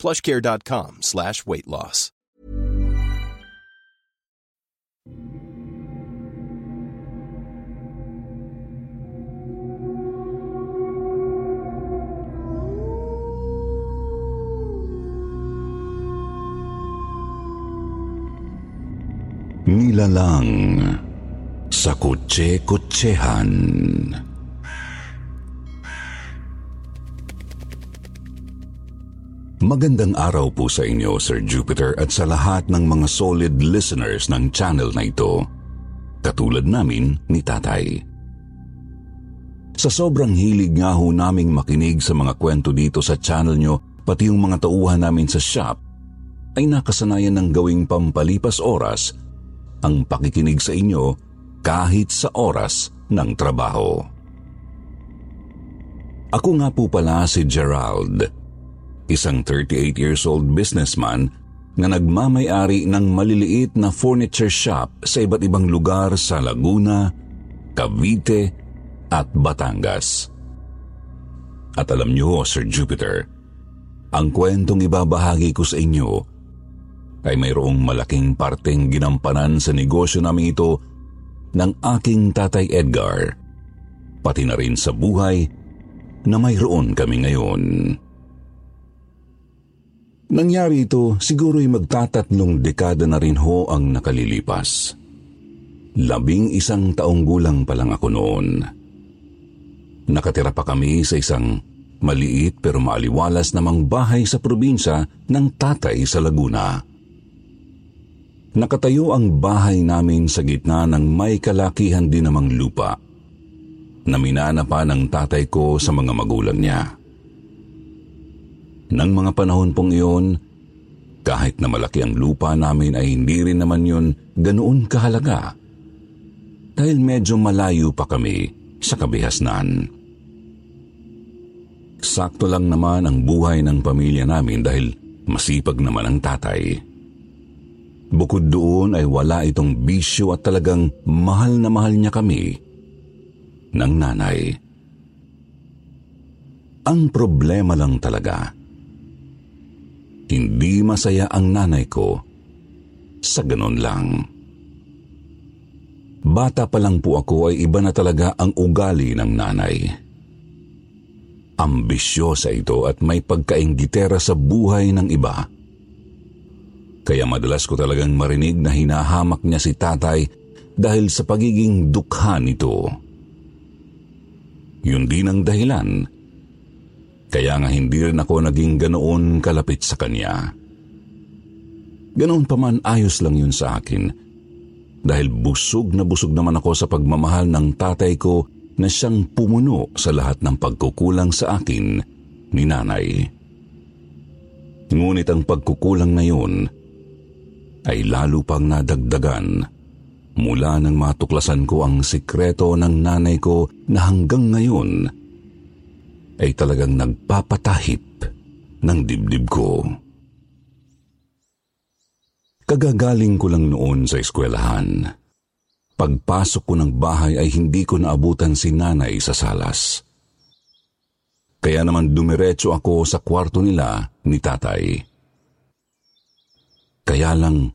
plushcare.com slash weight loss. Nilalang sa kutse-kutsehan. Magandang araw po sa inyo, Sir Jupiter, at sa lahat ng mga solid listeners ng channel na ito. Katulad namin ni Tatay. Sa sobrang hilig nga ho naming makinig sa mga kwento dito sa channel nyo, pati yung mga tauhan namin sa shop, ay nakasanayan ng gawing pampalipas oras ang pakikinig sa inyo kahit sa oras ng trabaho. Ako nga po pala si Gerald isang 38 years old businessman na nagmamayari ng maliliit na furniture shop sa iba't ibang lugar sa Laguna, Cavite at Batangas. At alam niyo, Sir Jupiter, ang kwentong ibabahagi ko sa inyo ay mayroong malaking parteng ginampanan sa negosyo namin ito ng aking tatay Edgar, pati na rin sa buhay na mayroon kami ngayon. Nangyari ito siguro'y magtatatlong dekada na rin ho ang nakalilipas. Labing isang taong gulang pa lang ako noon. Nakatira pa kami sa isang maliit pero maaliwalas namang bahay sa probinsya ng tatay sa Laguna. Nakatayo ang bahay namin sa gitna ng may kalakihan din namang lupa na minana pa ng tatay ko sa mga magulang niya. Nang mga panahon pong iyon, kahit na malaki ang lupa namin ay hindi rin naman yun ganoon kahalaga dahil medyo malayo pa kami sa kabihasnan. Sakto lang naman ang buhay ng pamilya namin dahil masipag naman ang tatay. Bukod doon ay wala itong bisyo at talagang mahal na mahal niya kami ng nanay. Ang problema lang talaga, hindi masaya ang nanay ko sa ganun lang. Bata pa lang po ako ay iba na talaga ang ugali ng nanay. Ambisyosa ito at may pagkaingitera sa buhay ng iba. Kaya madalas ko talagang marinig na hinahamak niya si tatay dahil sa pagiging dukha nito. Yun din ang dahilan kaya nga hindi rin ako naging ganoon kalapit sa kanya. Ganoon pa man ayos lang yun sa akin. Dahil busog na busog naman ako sa pagmamahal ng tatay ko na siyang pumuno sa lahat ng pagkukulang sa akin ni nanay. Ngunit ang pagkukulang na yun ay lalo pang nadagdagan mula nang matuklasan ko ang sikreto ng nanay ko na hanggang ngayon ay talagang nagpapatahip ng dibdib ko. Kagagaling ko lang noon sa eskwelahan. Pagpasok ko ng bahay ay hindi ko naabutan si nanay sa salas. Kaya naman dumiretso ako sa kwarto nila ni tatay. Kaya lang,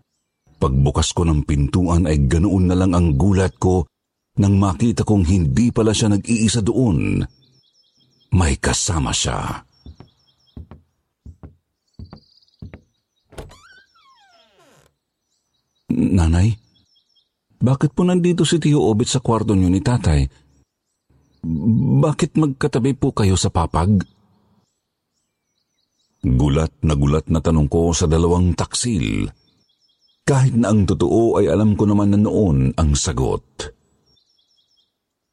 pagbukas ko ng pintuan ay ganoon na lang ang gulat ko nang makita kong hindi pala siya nag-iisa doon may kasama siya. Nanay, bakit po nandito si Tio Obit sa kwarto niyo ni tatay? Bakit magkatabi po kayo sa papag? Gulat na gulat na tanong ko sa dalawang taksil. Kahit na ang totoo ay alam ko naman na noon ang sagot.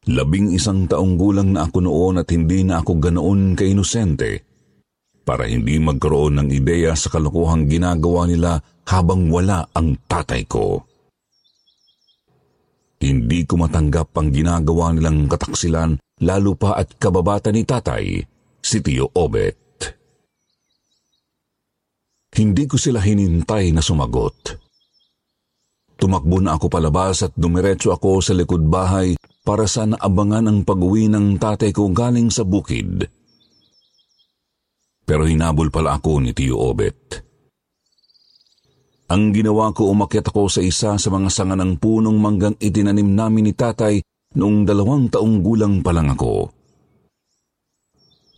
Labing isang taong gulang na ako noon at hindi na ako ganoon kainosente para hindi magkaroon ng ideya sa kalokohang ginagawa nila habang wala ang tatay ko. Hindi ko matanggap ang ginagawa nilang kataksilan lalo pa at kababata ni tatay, si Tio Obet. Hindi ko sila hinintay na sumagot. Tumakbo na ako palabas at dumiretso ako sa likod bahay para sana abangan ang pag-uwi ng tatay ko galing sa bukid. Pero hinabol pala ako ni Tio Obet. Ang ginawa ko umakyat ako sa isa sa mga sanga ng punong manggang itinanim namin ni tatay noong dalawang taong gulang pa lang ako.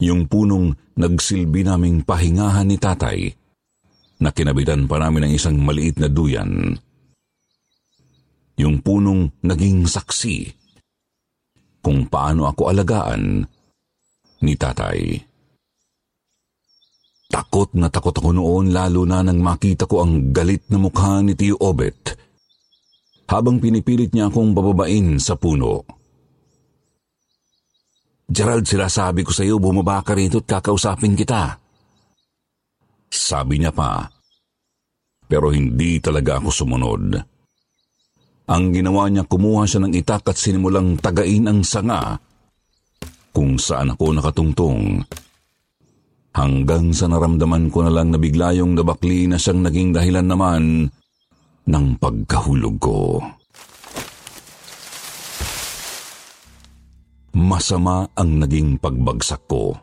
Yung punong nagsilbi naming pahingahan ni tatay na kinabitan pa namin ng isang maliit na duyan. Yung punong naging saksi kung paano ako alagaan ni tatay. Takot na takot ako noon lalo na nang makita ko ang galit na mukha ni Tio Obet habang pinipilit niya akong bababain sa puno. Gerald, sila sabi ko sa iyo, bumaba ka rito at kakausapin kita. Sabi niya pa, pero hindi talaga ako sumunod. Ang ginawa niya, kumuha siya ng itak at sinimulang tagain ang sanga kung saan ako nakatungtong hanggang sa naramdaman ko na lang na bigla yung nabakli na siyang naging dahilan naman ng pagkahulog ko. Masama ang naging pagbagsak ko.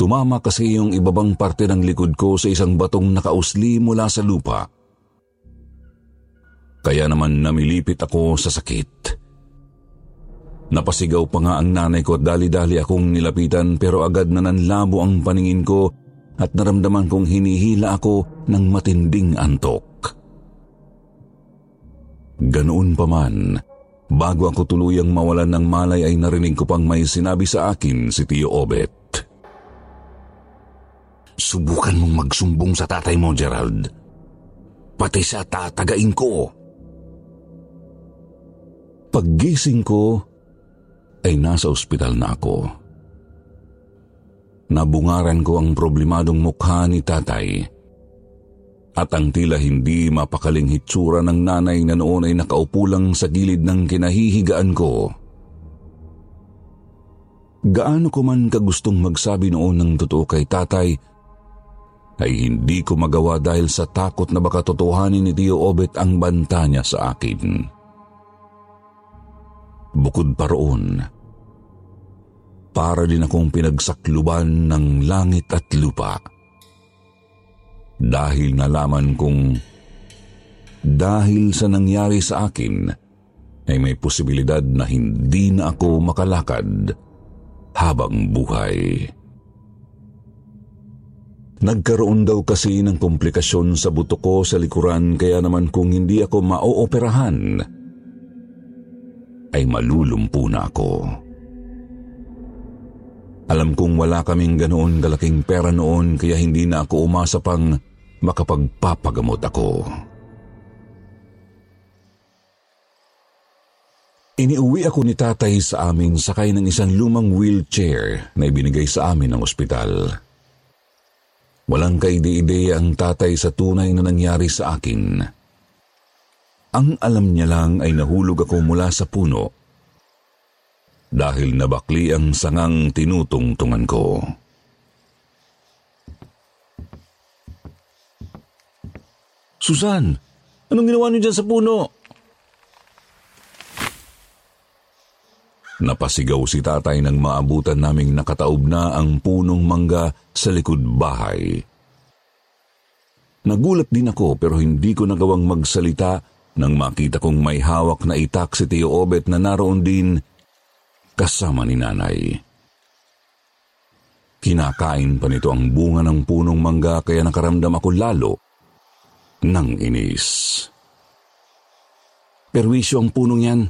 Tumama kasi yung ibabang parte ng likod ko sa isang batong nakausli mula sa lupa. Kaya naman namilipit ako sa sakit. Napasigaw pa nga ang nanay ko at dali-dali akong nilapitan pero agad na nanlabo ang paningin ko at naramdaman kong hinihila ako ng matinding antok. Ganoon pa man, bago ako tuluyang mawalan ng malay ay narinig ko pang may sinabi sa akin si Tio Obet. Subukan mong magsumbong sa tatay mo, Gerald. Pati sa tatagain ko. Paggising ko, ay nasa ospital na ako. Nabungaran ko ang problemadong mukha ni tatay at ang tila hindi mapakaling hitsura ng nanay na noon ay nakaupo lang sa gilid ng kinahihigaan ko. Gaano ko man kagustong magsabi noon ng totoo kay tatay, ay hindi ko magawa dahil sa takot na baka totohanin ni Tio Obet ang banta niya sa akin. Bukod pa roon, para din akong pinagsakluban ng langit at lupa. Dahil nalaman kong dahil sa nangyari sa akin ay may posibilidad na hindi na ako makalakad habang buhay. Nagkaroon daw kasi ng komplikasyon sa buto ko sa likuran kaya naman kung hindi ako maooperahan, ay malulumpo na ako. Alam kong wala kaming ganoon galaking pera noon kaya hindi na ako umasa pang makapagpapagamot ako. Iniuwi ako ni tatay sa amin sakay ng isang lumang wheelchair na ibinigay sa amin ng ospital. Walang kaide-ideya ang tatay sa tunay na nangyari sa akin. Ang alam niya lang ay nahulog ako mula sa puno dahil nabakli ang sangang tinutungtungan ko. Susan, anong ginawa niyo dyan sa puno? Napasigaw si tatay nang maabutan naming nakataob na ang punong mangga sa likod bahay. Nagulat din ako pero hindi ko nagawang magsalita nang makita kong may hawak na itak si Tio Obet na naroon din kasama ni nanay. Kinakain pa nito ang bunga ng punong mangga kaya nakaramdam ako lalo ng inis. Perwisyo ang punong yan.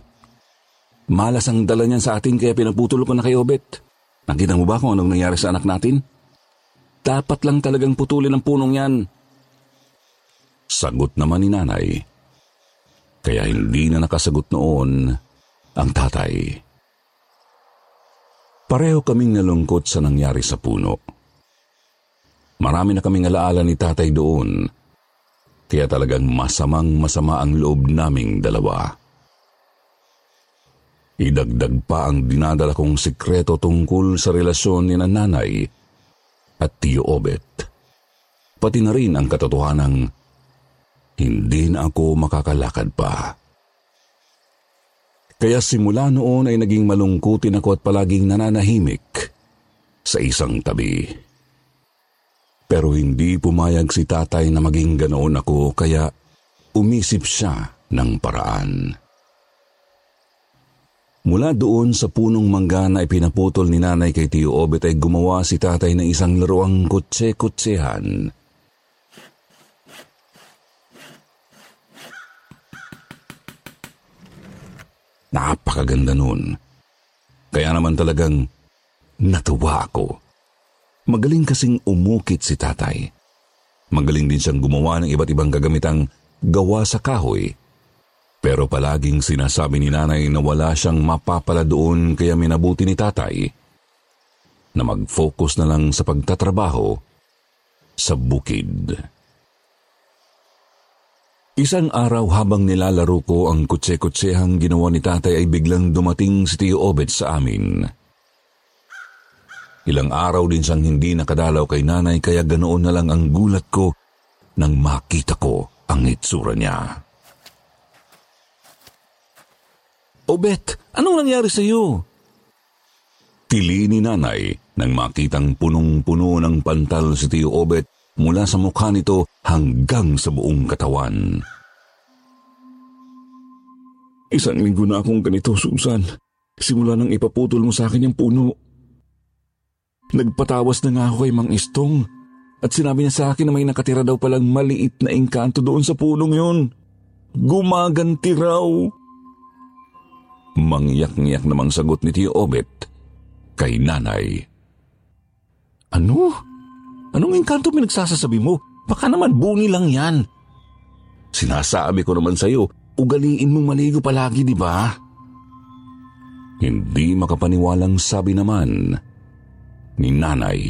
Malas ang dala niyan sa atin kaya pinagputol ko na kay Obet. Nakita mo ba kung anong nangyari sa anak natin? Dapat lang talagang putulin ang punong yan. Sagot naman ni nanay kaya hindi na nakasagot noon ang tatay. Pareho kaming nalungkot sa nangyari sa puno. Marami na kaming alaala ni tatay doon Kaya talagang masamang masama ang loob naming dalawa. Idagdag pa ang dinadala kong sikreto tungkol sa relasyon ni nanay at Tio Obet. Pati na rin ang katotohanang hindi na ako makakalakad pa. Kaya simula noon ay naging malungkutin ako at palaging nananahimik sa isang tabi. Pero hindi pumayag si tatay na maging ganoon ako kaya umisip siya ng paraan. Mula doon sa punong mangga na ipinaputol ni nanay kay Tio Obet ay gumawa si tatay ng isang laruang kutse-kutsehan. Napakaganda nun. Kaya naman talagang natuwa ako. Magaling kasing umukit si tatay. Magaling din siyang gumawa ng iba't ibang gagamitang gawa sa kahoy. Pero palaging sinasabi ni nanay na wala siyang mapapala doon kaya minabuti ni tatay na mag-focus na lang sa pagtatrabaho sa bukid. Isang araw habang nilalaro ko ang kutse-kutsehang ginawa ni tatay ay biglang dumating si Tio Obed sa amin. Ilang araw din siyang hindi nakadalaw kay nanay kaya ganoon na lang ang gulat ko nang makita ko ang itsura niya. Obet, anong nangyari sa iyo? Tili ni nanay nang makitang punong-puno ng pantal si Tio Obet mula sa mukha nito hanggang sa buong katawan. Isang linggo na akong ganito, Susan. Simula nang ipaputol mo sa akin yung puno. Nagpatawas na nga ako kay Mang Istong at sinabi niya sa akin na may nakatira daw palang maliit na engkanto doon sa punong yun. Gumaganti raw. Mangyak-ngyak namang sagot ni Tio Obet kay nanay. Ano? Anong engkanto pinagsasasabi mo? Baka naman buni lang yan. Sinasabi ko naman sa'yo, ugaliin mong maligo palagi, di ba? Hindi makapaniwalang sabi naman ni nanay.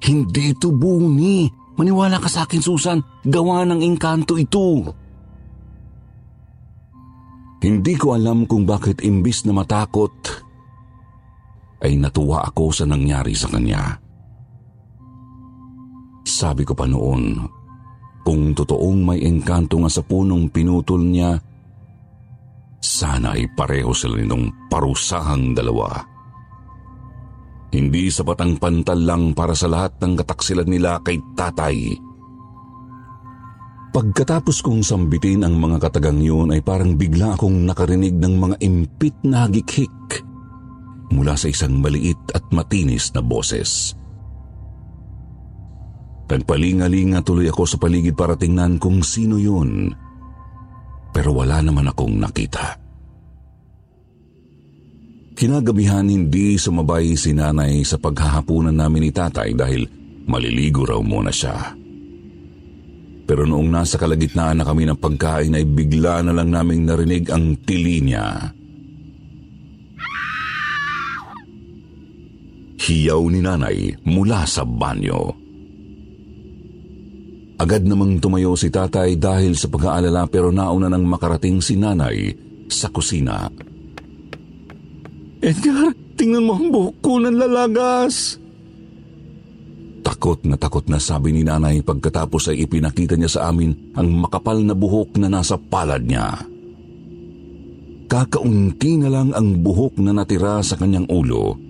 Hindi ito buni. Maniwala ka sa akin, Susan. Gawa ng engkanto ito. Hindi ko alam kung bakit imbis na matakot, ay natuwa ako sa nangyari sa kanya. Sabi ko pa noon, kung totoong may engkanto nga sa punong pinutol niya, sana ay pareho sila nitong parusahang dalawa. Hindi sapat ang pantal lang para sa lahat ng kataksilan nila kay tatay. Pagkatapos kong sambitin ang mga katagang yun ay parang bigla akong nakarinig ng mga impit na hagikhik mula sa isang maliit at matinis na boses. Nagpalingalinga tuloy ako sa paligid para tingnan kung sino yun. Pero wala naman akong nakita. Kinagabihan hindi sumabay si nanay sa paghahapunan namin ni tatay dahil maliligo raw muna siya. Pero noong nasa kalagitnaan na kami ng pagkain ay bigla na lang naming narinig ang tili niya. Hiyaw ni nanay mula sa banyo. Agad namang tumayo si tatay dahil sa pag-aalala pero nauna nang makarating si nanay sa kusina. Edgar, tingnan mo ang buhok ko ng lalagas. Takot na takot na sabi ni nanay pagkatapos ay ipinakita niya sa amin ang makapal na buhok na nasa palad niya. Kakaunti na lang ang buhok na natira sa kanyang ulo.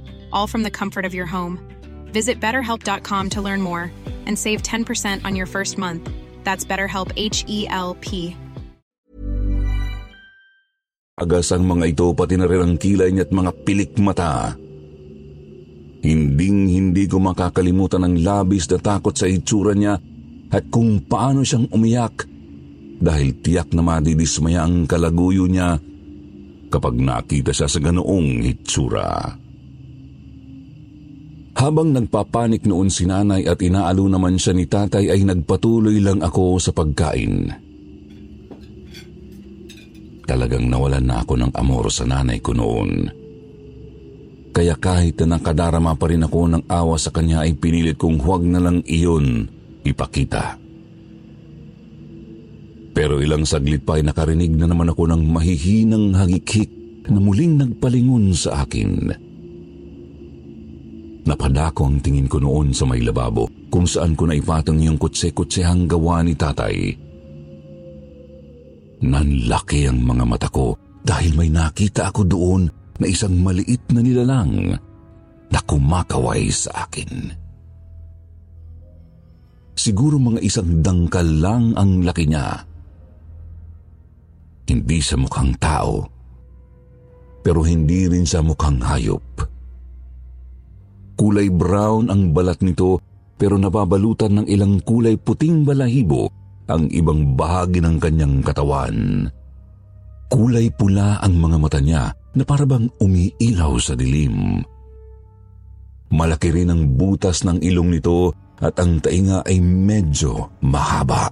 all from the comfort of your home. Visit betterhelp.com to learn more and save 10% on your first month. That's BetterHelp H E L P. Agas ang mga ito pati na rin ang kilay niya at mga pilik mata. Hinding hindi ko makakalimutan ang labis na takot sa itsura niya at kung paano siyang umiyak dahil tiyak na madidismaya ang kalaguyo niya kapag nakita siya sa ganoong itsura. Habang nagpapanik noon si nanay at inaalo naman siya ni tatay ay nagpatuloy lang ako sa pagkain. Talagang nawalan na ako ng amor sa nanay ko noon. Kaya kahit na nakadarama pa rin ako ng awa sa kanya ay pinilit kong huwag na lang iyon ipakita. Pero ilang saglit pa ay nakarinig na naman ako ng mahihinang hagikik na muling nagpalingon sa akin. Napadako ang tingin ko noon sa may lababo kung saan ko naipatong yung kutse-kutsehang gawa ni tatay. Nanlaki ang mga mata ko dahil may nakita ako doon na isang maliit na nilalang na kumakaway sa akin. Siguro mga isang dangkal lang ang laki niya. Hindi sa mukhang tao, pero hindi rin sa mukhang hayop. Kulay brown ang balat nito pero nababalutan ng ilang kulay puting balahibo ang ibang bahagi ng kanyang katawan. Kulay pula ang mga mata niya na parabang umiilaw sa dilim. Malaki rin ang butas ng ilong nito at ang tainga ay medyo mahaba.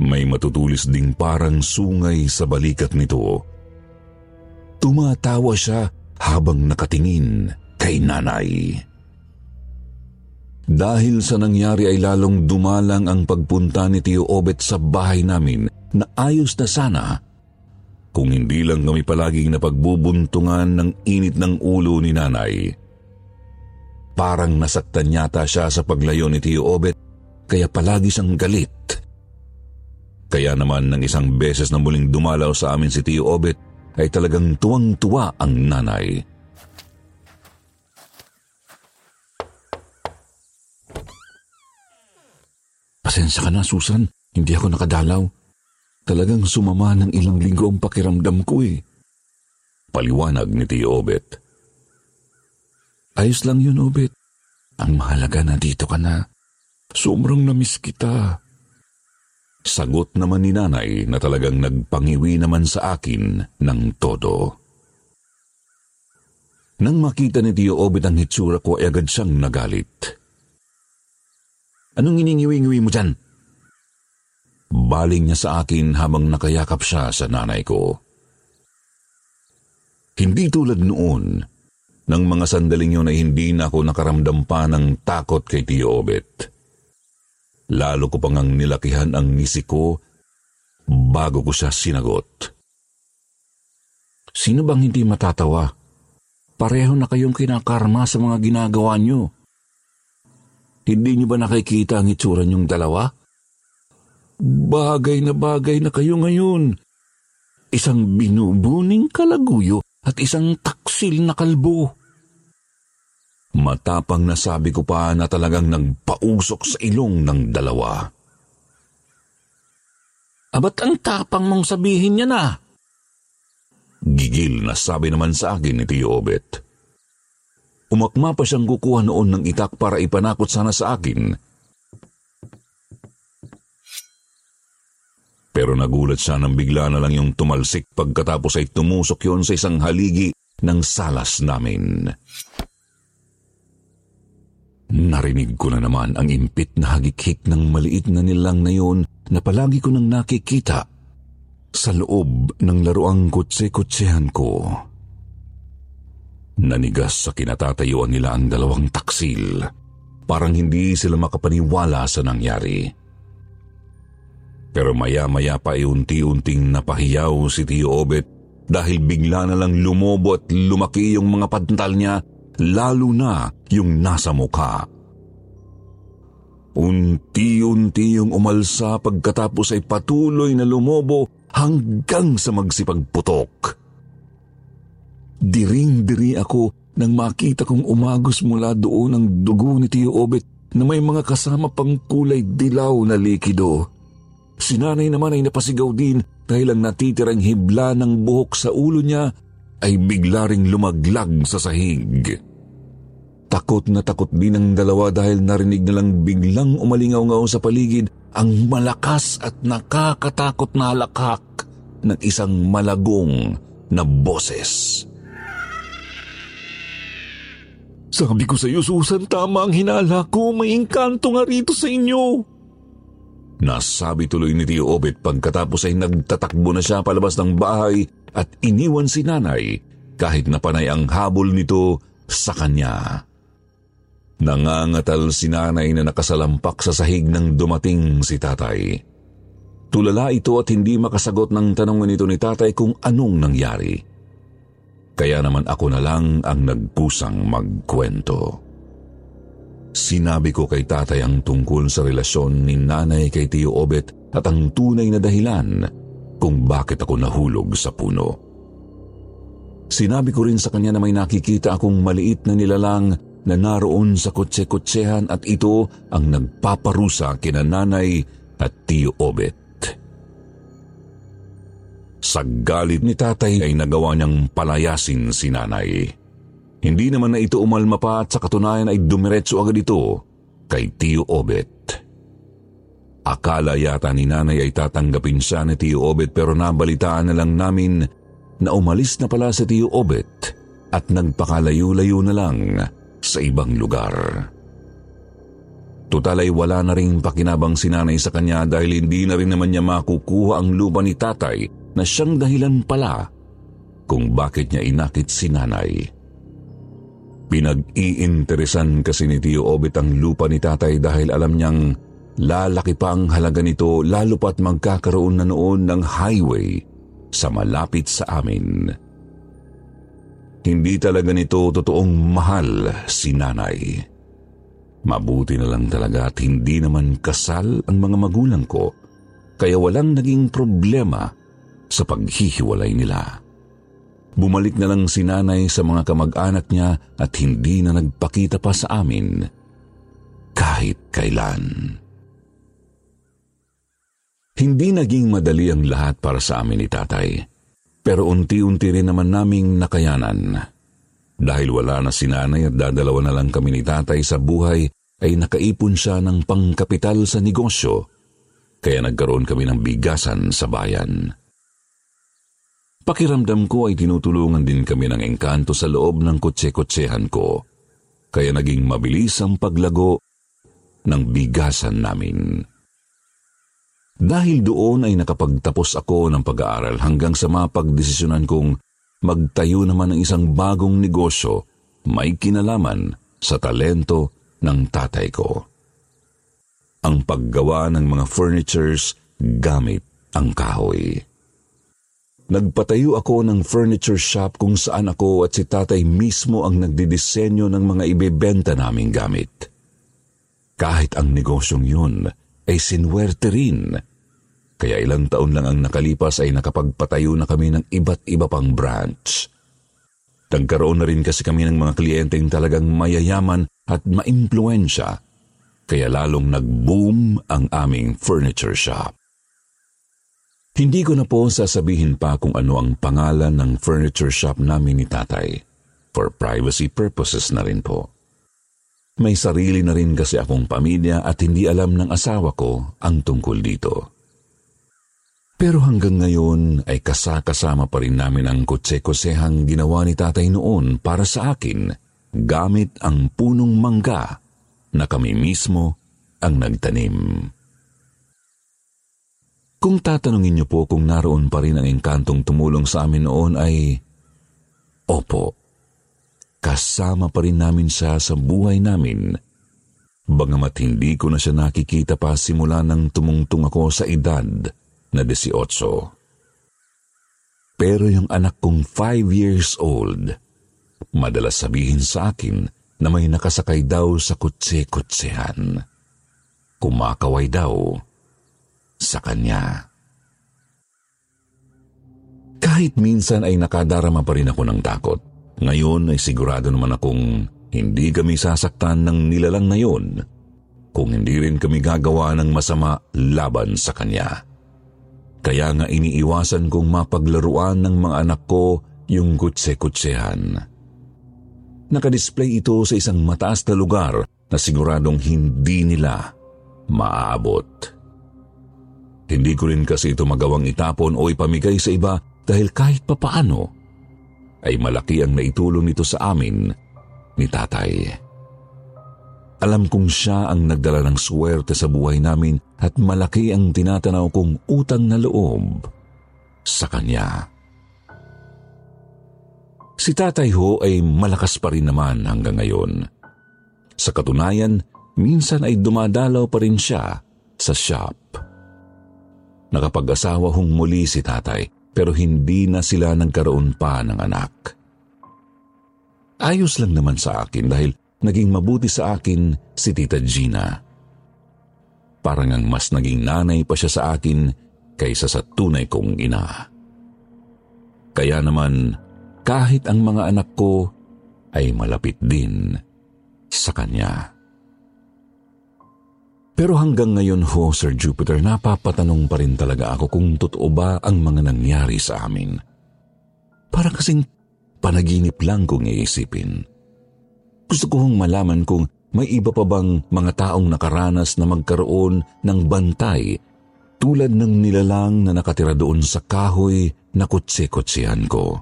May matutulis ding parang sungay sa balikat nito. Tumatawa siya habang nakatingin kay nanay. Dahil sa nangyari ay lalong dumalang ang pagpunta ni Tio Obet sa bahay namin na ayos na sana kung hindi lang kami palaging napagbubuntungan ng init ng ulo ni nanay. Parang nasaktan yata siya sa paglayo ni Tio Obet kaya palagi siyang galit. Kaya naman ng isang beses na muling dumalaw sa amin si Tio Obet ay talagang tuwang-tuwa ang nanay. Pasensya ka na, Susan. Hindi ako nakadalaw. Talagang sumama ng ilang linggo ang pakiramdam ko eh. Paliwanag ni Tio Obet. Ayos lang yun, Obet. Ang mahalaga na dito ka na. Sobrang namiss kita. Sagot naman ni nanay na talagang nagpangiwi naman sa akin ng todo. Nang makita ni Tio Obed ang hitsura ko ay agad siyang nagalit. Anong iningiwi-ngiwi mo dyan? Baling niya sa akin habang nakayakap siya sa nanay ko. Hindi tulad noon, nang mga sandaling yun ay hindi na ako nakaramdam pa ng takot kay Tio Obet. Lalo ko pang ang nilakihan ang ngisi ko bago ko siya sinagot. Sino bang hindi matatawa? Pareho na kayong kinakarma sa mga ginagawa niyo. Hindi niyo ba nakikita ang itsura niyong dalawa? Bagay na bagay na kayo ngayon. Isang binubuning kalaguyo at isang taksil na kalbo. Matapang na sabi ko pa na talagang nagpausok sa ilong ng dalawa. Abat ang tapang mong sabihin niya na? Gigil na sabi naman sa akin ni Tio Obet. Umakma pa siyang kukuha noon ng itak para ipanakot sana sa akin. Pero nagulat siya nang bigla na lang yung tumalsik pagkatapos ay tumusok yon sa isang haligi ng salas namin. Narinig ko na naman ang impit na hagikik ng maliit na nilang na yon na palagi ko nang nakikita sa loob ng laruang kutse-kutsehan ko. Nanigas sa kinatatayuan nila ang dalawang taksil. Parang hindi sila makapaniwala sa nangyari. Pero maya-maya pa ay unti-unting napahiyaw si Tio Obet dahil bigla na lang lumobo at lumaki yung mga pantal niya lalo na yung nasa mukha. unti-unti yung umalsa pagkatapos ay patuloy na lumobo hanggang sa magsipagputok. Diring-diri ako nang makita kong umagos mula doon ang dugo ni Tio Obet na may mga kasama pang kulay dilaw na likido. Si nanay naman ay napasigaw din dahil ang natitirang hibla ng buhok sa ulo niya ay bigla ring lumaglag sa sahig. Takot na takot din ang dalawa dahil narinig nilang biglang umalingaw-ngaw sa paligid ang malakas at nakakatakot na halakak ng isang malagong na boses. Sabi ko sa iyo, Susan, tama ang hinala ko. May engkanto nga rito sa inyo. Nasabi tuloy ni Tio Obet pagkatapos ay nagtatakbo na siya palabas ng bahay at iniwan si nanay kahit na panay ang habol nito sa kanya. Nangangatal si nanay na nakasalampak sa sahig ng dumating si tatay. Tulala ito at hindi makasagot ng tanong nito ni tatay kung anong nangyari. Kaya naman ako na lang ang nagpusang magkwento. Sinabi ko kay tatay ang tungkol sa relasyon ni nanay kay Tio Obet at ang tunay na dahilan kung bakit ako nahulog sa puno. Sinabi ko rin sa kanya na may nakikita akong maliit na nilalang na naroon sa kutse-kutsehan at ito ang nagpaparusa kina nanay at Tio Obet. Sa galit ni tatay ay nagawa niyang palayasin si nanay. Hindi naman na ito umalma pa at sa katunayan ay dumiretso agad ito kay Tio Obet. Akala yata ni nanay ay tatanggapin siya ni Tio Obet pero nabalitaan na lang namin na umalis na pala si Tio Obet at nagpakalayo-layo na lang sa ibang lugar. Tutal ay wala na rin pakinabang si nanay sa kanya dahil hindi na rin naman niya makukuha ang lupa ni tatay na siyang dahilan pala kung bakit niya inakit si nanay. Pinag-iinteresan kasi ni Tio Obet ang lupa ni tatay dahil alam niyang lalaki pa ang halaga nito lalo pat magkakaroon na noon ng highway sa malapit sa amin. Hindi talaga nito totoong mahal si nanay. Mabuti na lang talaga at hindi naman kasal ang mga magulang ko kaya walang naging problema sa paghihiwalay nila. Bumalik na lang si nanay sa mga kamag-anak niya at hindi na nagpakita pa sa amin kahit kailan. Hindi naging madali ang lahat para sa amin ni tatay. Pero unti-unti rin naman naming nakayanan. Dahil wala na si nanay at dadalawa na lang kami ni tatay sa buhay, ay nakaipon siya ng pangkapital sa negosyo, kaya nagkaroon kami ng bigasan sa bayan. Pakiramdam ko ay tinutulungan din kami ng engkanto sa loob ng kutse-kutsehan ko, kaya naging mabilis ang paglago ng bigasan namin. Dahil doon ay nakapagtapos ako ng pag-aaral hanggang sa mapagdesisyonan kong magtayo naman ng isang bagong negosyo may kinalaman sa talento ng tatay ko. Ang paggawa ng mga furnitures gamit ang kahoy. Nagpatayo ako ng furniture shop kung saan ako at si tatay mismo ang nagdidisenyo ng mga ibebenta naming gamit. Kahit ang negosyong yun ay sinwerte rin. Kaya ilang taon lang ang nakalipas ay nakapagpatayo na kami ng iba't iba pang branch. Nagkaroon na rin kasi kami ng mga kliyenteng talagang mayayaman at maimpluensya, kaya lalong nag-boom ang aming furniture shop. Hindi ko na po sasabihin pa kung ano ang pangalan ng furniture shop namin ni tatay. For privacy purposes na rin po. May sarili na rin kasi akong pamilya at hindi alam ng asawa ko ang tungkol dito. Pero hanggang ngayon ay kasakasama pa rin namin ang kutse-kusehang ginawa ni tatay noon para sa akin gamit ang punong mangga na kami mismo ang nagtanim. Kung tatanungin niyo po kung naroon pa rin ang engkantong tumulong sa amin noon ay, Opo, kasama pa rin namin siya sa buhay namin. Bangamat hindi ko na siya nakikita pa simula nang tumungtong ako sa edad na 18. Pero yung anak kong 5 years old, madalas sabihin sa akin na may nakasakay daw sa kutse-kutsehan. kumakaway daw sa kanya. Kahit minsan ay nakadarama pa rin ako ng takot. Ngayon ay sigurado naman akong hindi kami sasaktan ng nilalang na yun kung hindi rin kami gagawa ng masama laban sa kanya. Kaya nga iniiwasan kong mapaglaruan ng mga anak ko yung kutse-kutsehan. Nakadisplay ito sa isang mataas na lugar na siguradong hindi nila maaabot. Hindi ko rin kasi ito magawang itapon o ipamigay sa iba dahil kahit papaano ay malaki ang naitulong nito sa amin ni tatay. Alam kong siya ang nagdala ng swerte sa buhay namin at malaki ang tinatanaw kong utang na loob sa kanya. Si tatay ho ay malakas pa rin naman hanggang ngayon. Sa katunayan, minsan ay dumadalaw pa rin siya sa shop. Nakapag-asawa hong muli si tatay pero hindi na sila nagkaroon pa ng anak. Ayos lang naman sa akin dahil naging mabuti sa akin si Tita Gina. Parang ang mas naging nanay pa siya sa akin kaysa sa tunay kong ina. Kaya naman, kahit ang mga anak ko ay malapit din sa kanya. Pero hanggang ngayon ho, Sir Jupiter, napapatanong pa rin talaga ako kung totoo ba ang mga nangyari sa amin. Para kasing panaginip lang kung iisipin. Gusto ko hong malaman kung may iba pa bang mga taong nakaranas na magkaroon ng bantay tulad ng nilalang na nakatira doon sa kahoy na kutsi-kutsihan ko.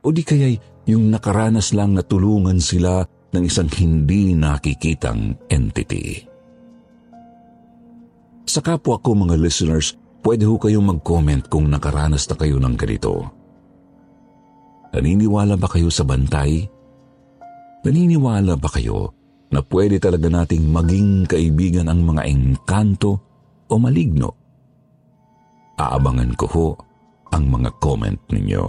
O di kaya'y yung nakaranas lang na tulungan sila ng isang hindi nakikitang entity. Sa kapwa ko mga listeners, pwede ho kayong mag-comment kung nakaranas na kayo ng ganito. Naniniwala ba kayo sa bantay? Naniniwala ba kayo na pwede talaga nating maging kaibigan ang mga engkanto o maligno? Aabangan ko ho ang mga comment ninyo.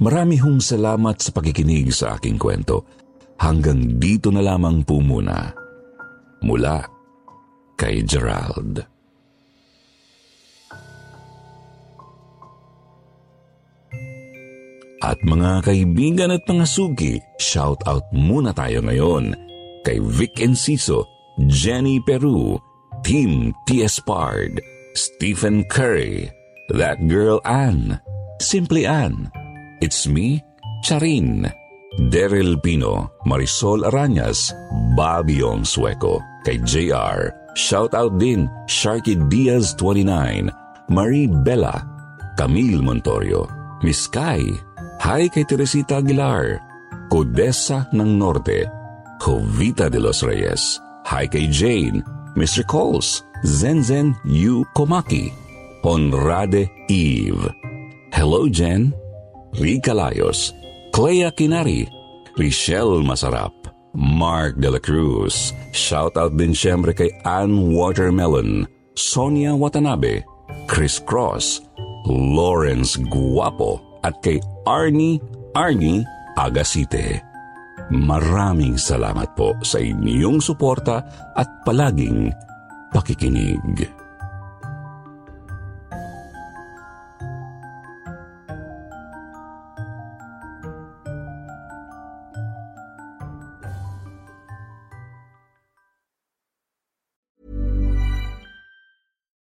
Marami hong salamat sa pakikinig sa aking kwento. Hanggang dito na lamang po muna. Mula kay Gerald. At mga kaibigan at mga sugi, shout out muna tayo ngayon kay Vic Enciso, Jenny Peru, Team T.S. Pard, Stephen Curry, That Girl Ann, Simply Ann, It's Me, Charin, Daryl Pino, Marisol Aranyas, Bobby Ong Sueco, kay JR, shout out din Sharky Diaz 29, Marie Bella, Camille Montorio, Miss Kai, Hi kay Teresita Aguilar, Codesa ng Norte, Jovita de los Reyes, Hi kay Jane, Mr. Coles, Zenzen Yu Komaki, Honrade Eve. Hello Jen, Rika Layos, Clea Kinari, Richelle Masarap, Mark De La Cruz. Shout out din siyempre kay Ann Watermelon, Sonia Watanabe, Chris Cross, Lawrence Guapo, at kay Arnie Arnie Agasite. Maraming salamat po sa inyong suporta at palaging pakikinig.